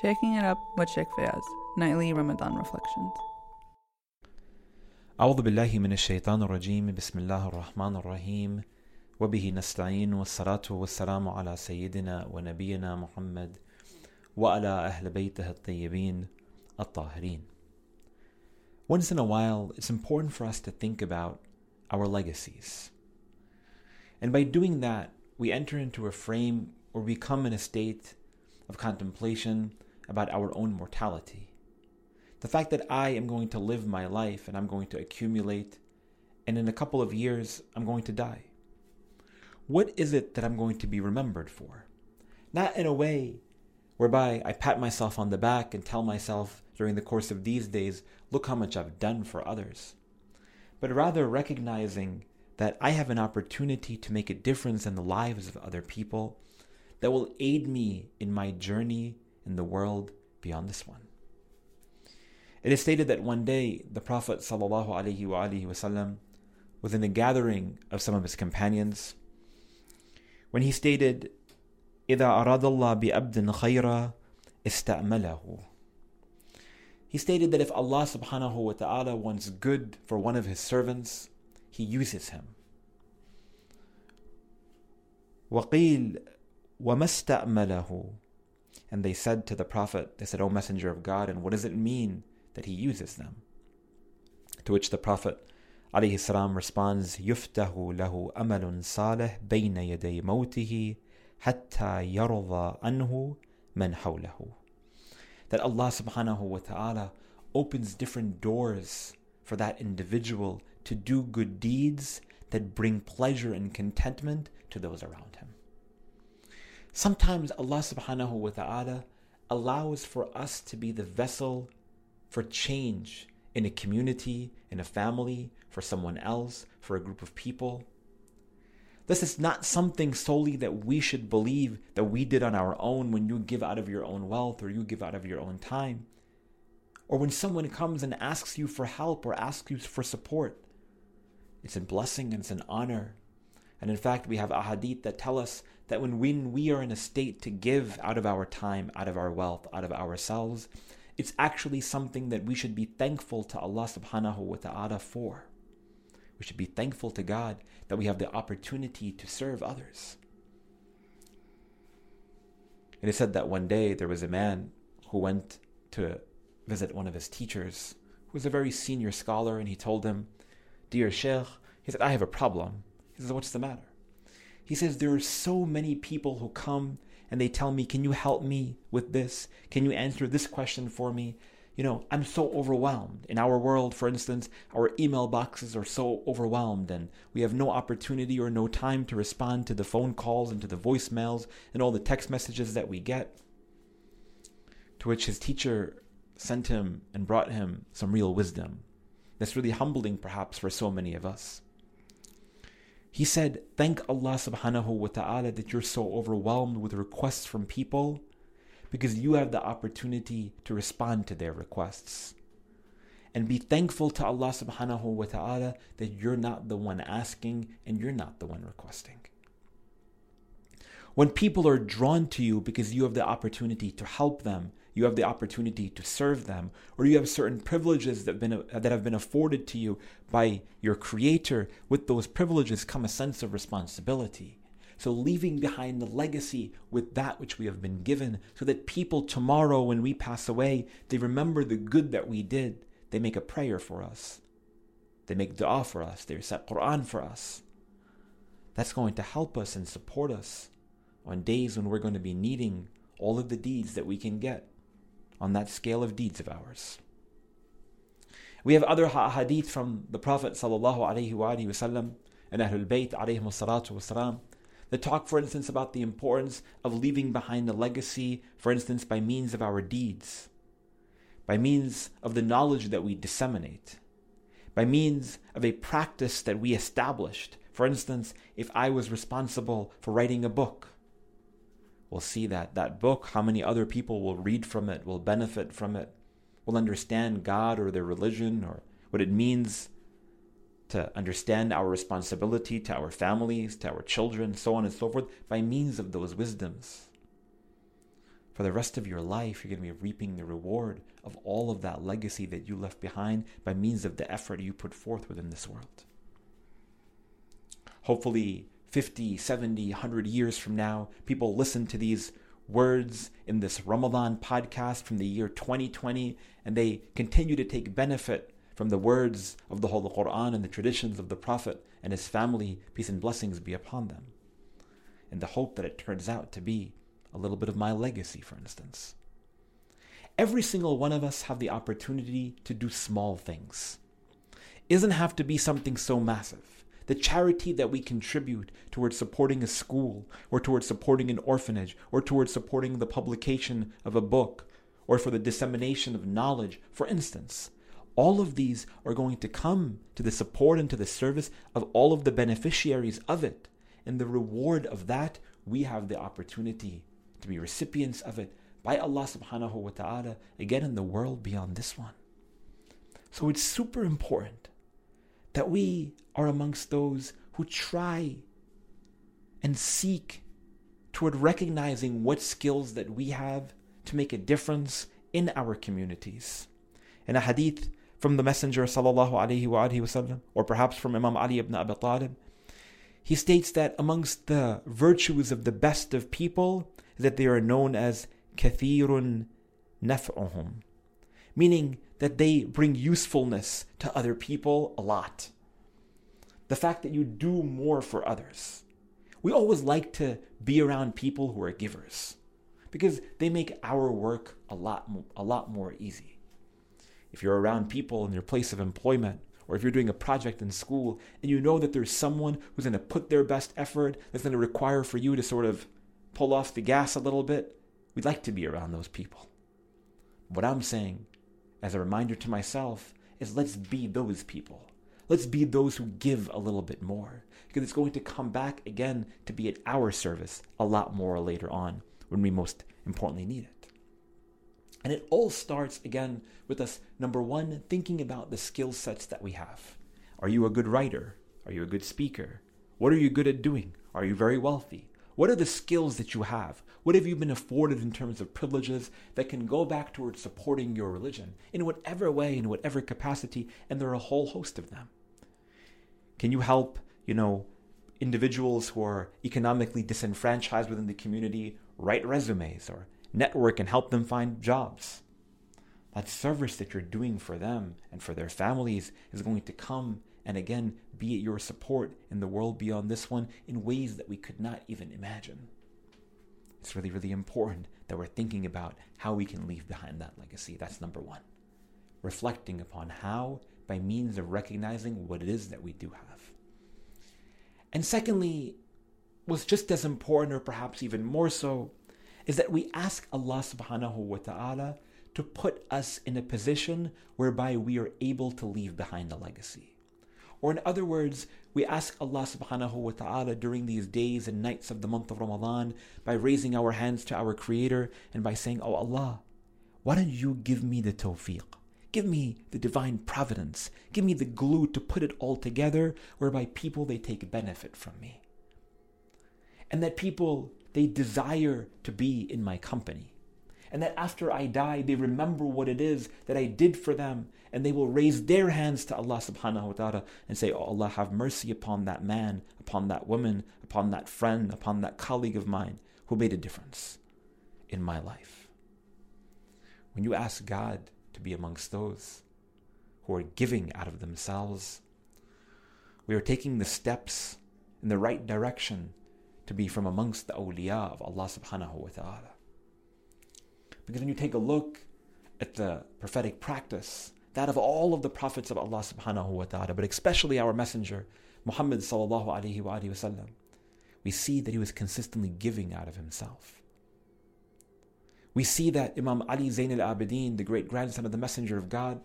Shaking It Up with Sheikh Fayaz, Nightly Ramadan Reflections. أعوذ بالله من الشيطان الرجيم بسم الله الرحمن الرحيم وبه نستعين والصلاة والسلام على سيدنا ونبينا محمد وعلى أهل بيته الطيبين الطاهرين Once in a while, it's important for us to think about our legacies. And by doing that, we enter into a frame where we come in a state of contemplation about our own mortality. The fact that I am going to live my life and I'm going to accumulate, and in a couple of years, I'm going to die. What is it that I'm going to be remembered for? Not in a way whereby I pat myself on the back and tell myself during the course of these days, look how much I've done for others, but rather recognizing that I have an opportunity to make a difference in the lives of other people that will aid me in my journey in the world beyond this one. It is stated that one day the Prophet ﷺ was in a gathering of some of his companions when he stated, إِذَا أَرَادَ اللَّهُ بِأَبْدٍ خَيْرًا اسْتَأْمَلَهُ He stated that if Allah subhanahu wa ta'ala wants good for one of his servants, he uses him. وَقِيلَ وَمَا اسْتَأْمَلَهُ And they said to the Prophet, they said, O Messenger of God, and what does it mean that he uses them? To which the Prophet عليه السلام responds يفتح له أمل صالح بين يدي موته حتى يرضى عنه من حوله that Allah subhanahu wa ta'ala opens different doors for that individual to do good deeds that bring pleasure and contentment to those around him. Sometimes Allah subhanahu wa ta'ala allows for us to be the vessel for change in a community, in a family, for someone else, for a group of people. This is not something solely that we should believe that we did on our own when you give out of your own wealth or you give out of your own time. Or when someone comes and asks you for help or asks you for support. It's a blessing and it's an honor. And in fact, we have ahadith that tell us that when we, are in a state to give out of our time, out of our wealth, out of ourselves, it's actually something that we should be thankful to Allah subhanahu wa ta'ala for. We should be thankful to God that we have the opportunity to serve others. It is said that one day there was a man who went to visit one of his teachers, who was a very senior scholar, and he told him, Dear Sheikh, he said, I have a problem. He says, What's the matter? He says, There are so many people who come and they tell me, Can you help me with this? Can you answer this question for me? You know, I'm so overwhelmed. In our world, for instance, our email boxes are so overwhelmed, and we have no opportunity or no time to respond to the phone calls and to the voicemails and all the text messages that we get. To which his teacher sent him and brought him some real wisdom. That's really humbling, perhaps, for so many of us. He said, Thank Allah subhanahu wa ta'ala that you're so overwhelmed with requests from people because you have the opportunity to respond to their requests. And be thankful to Allah subhanahu wa ta'ala that you're not the one asking and you're not the one requesting. When people are drawn to you because you have the opportunity to help them, you have the opportunity to serve them, or you have certain privileges that have been, that have been afforded to you by your Creator, with those privileges come a sense of responsibility. So, leaving behind the legacy with that which we have been given, so that people tomorrow, when we pass away, they remember the good that we did. They make a prayer for us, they make dua for us, they recite Quran for us. That's going to help us and support us on days when we're going to be needing all of the deeds that we can get on that scale of deeds of ours. We have other hadith from the Prophet wasallam and Ahlul Bayt wasalam that talk, for instance, about the importance of leaving behind a legacy, for instance, by means of our deeds, by means of the knowledge that we disseminate, by means of a practice that we established. For instance, if I was responsible for writing a book, will see that that book, how many other people will read from it, will benefit from it, will understand God or their religion or what it means to understand our responsibility to our families, to our children, so on and so forth, by means of those wisdoms. for the rest of your life, you're going to be reaping the reward of all of that legacy that you left behind by means of the effort you put forth within this world. Hopefully, 50, 70, 100 years from now, people listen to these words in this Ramadan podcast from the year 2020 and they continue to take benefit from the words of the Holy Quran and the traditions of the Prophet and his family, peace and blessings be upon them. In the hope that it turns out to be a little bit of my legacy, for instance. Every single one of us have the opportunity to do small things. It doesn't have to be something so massive. The charity that we contribute towards supporting a school, or towards supporting an orphanage, or towards supporting the publication of a book, or for the dissemination of knowledge, for instance, all of these are going to come to the support and to the service of all of the beneficiaries of it. And the reward of that, we have the opportunity to be recipients of it by Allah subhanahu wa ta'ala again in the world beyond this one. So it's super important that we are amongst those who try and seek toward recognizing what skills that we have to make a difference in our communities. In a hadith from the Messenger sallallahu alaihi wasallam, or perhaps from Imam Ali ibn Abi Talib, he states that amongst the virtues of the best of people that they are known as kathirun naf'uhum, meaning that they bring usefulness to other people a lot. The fact that you do more for others. We always like to be around people who are givers because they make our work a lot, a lot more easy. If you're around people in your place of employment, or if you're doing a project in school and you know that there's someone who's going to put their best effort, that's going to require for you to sort of pull off the gas a little bit, we'd like to be around those people. What I'm saying, as a reminder to myself, is let's be those people. Let's be those who give a little bit more, because it's going to come back again to be at our service a lot more later on when we most importantly need it. And it all starts again with us, number one, thinking about the skill sets that we have. Are you a good writer? Are you a good speaker? What are you good at doing? Are you very wealthy? What are the skills that you have? What have you been afforded in terms of privileges that can go back towards supporting your religion in whatever way, in whatever capacity? And there are a whole host of them. Can you help, you know, individuals who are economically disenfranchised within the community write resumes or network and help them find jobs. That service that you're doing for them and for their families is going to come and again be at your support in the world beyond this one in ways that we could not even imagine. It's really, really important that we're thinking about how we can leave behind that legacy. That's number one. Reflecting upon how, by means of recognizing what it is that we do have. And secondly, was just as important, or perhaps even more so, is that we ask Allah subhanahu wa ta'ala to put us in a position whereby we are able to leave behind a legacy. Or, in other words, we ask Allah subhanahu wa ta'ala during these days and nights of the month of Ramadan by raising our hands to our Creator and by saying, Oh Allah, why don't you give me the tawfiq? Give me the divine providence. Give me the glue to put it all together whereby people they take benefit from me. And that people they desire to be in my company. And that after I die, they remember what it is that I did for them, and they will raise their hands to Allah subhanahu wa ta'ala and say, Oh Allah, have mercy upon that man, upon that woman, upon that friend, upon that colleague of mine who made a difference in my life. When you ask God to be amongst those who are giving out of themselves, we are taking the steps in the right direction to be from amongst the awliya of Allah subhanahu wa ta'ala. Because when you take a look at the prophetic practice, that of all of the prophets of Allah subhanahu wa ta'ala, but especially our messenger, Muhammad sallallahu alayhi wa sallam, we see that he was consistently giving out of himself. We see that Imam Ali Zain al Abidin, the great grandson of the Messenger of God,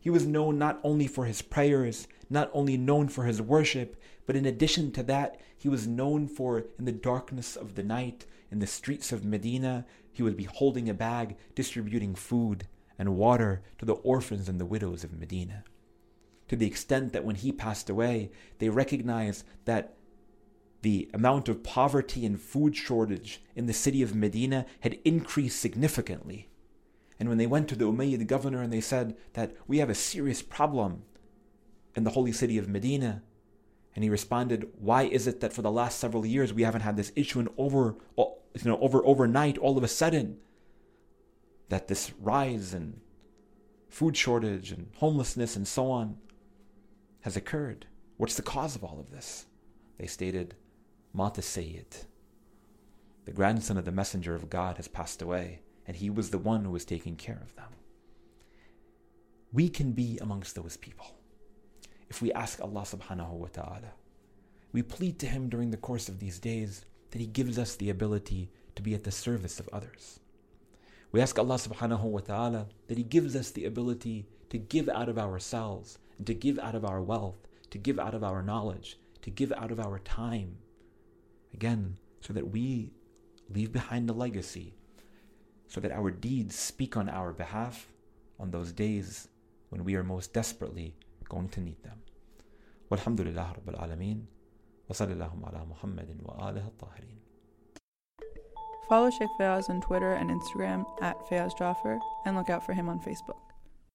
he was known not only for his prayers, not only known for his worship, but in addition to that, he was known for in the darkness of the night, in the streets of Medina, he would be holding a bag, distributing food and water to the orphans and the widows of Medina. To the extent that when he passed away, they recognized that the amount of poverty and food shortage in the city of Medina had increased significantly. And when they went to the Umayyad governor and they said that we have a serious problem in the holy city of Medina, and he responded, "Why is it that for the last several years we haven't had this issue, and over, you know, over overnight, all of a sudden, that this rise in food shortage and homelessness and so on has occurred? What's the cause of all of this?" They stated, Mata Sayyid, the grandson of the messenger of God, has passed away, and he was the one who was taking care of them. We can be amongst those people if we ask Allah subhanahu wa ta'ala. We plead to Him during the course of these days that He gives us the ability to be at the service of others. We ask Allah subhanahu wa ta'ala that He gives us the ability to give out of ourselves, and to give out of our wealth, to give out of our knowledge, to give out of our time. Again, so that we leave behind a legacy, so that our deeds speak on our behalf on those days when we are most desperately going to need them. Walhamdulillah Rabbil Alameen. وصلى اللهم على محمد وآله الطاهرين Follow Sheikh Fayaz on Twitter and Instagram at Fayaz Jaffer and look out for him on Facebook.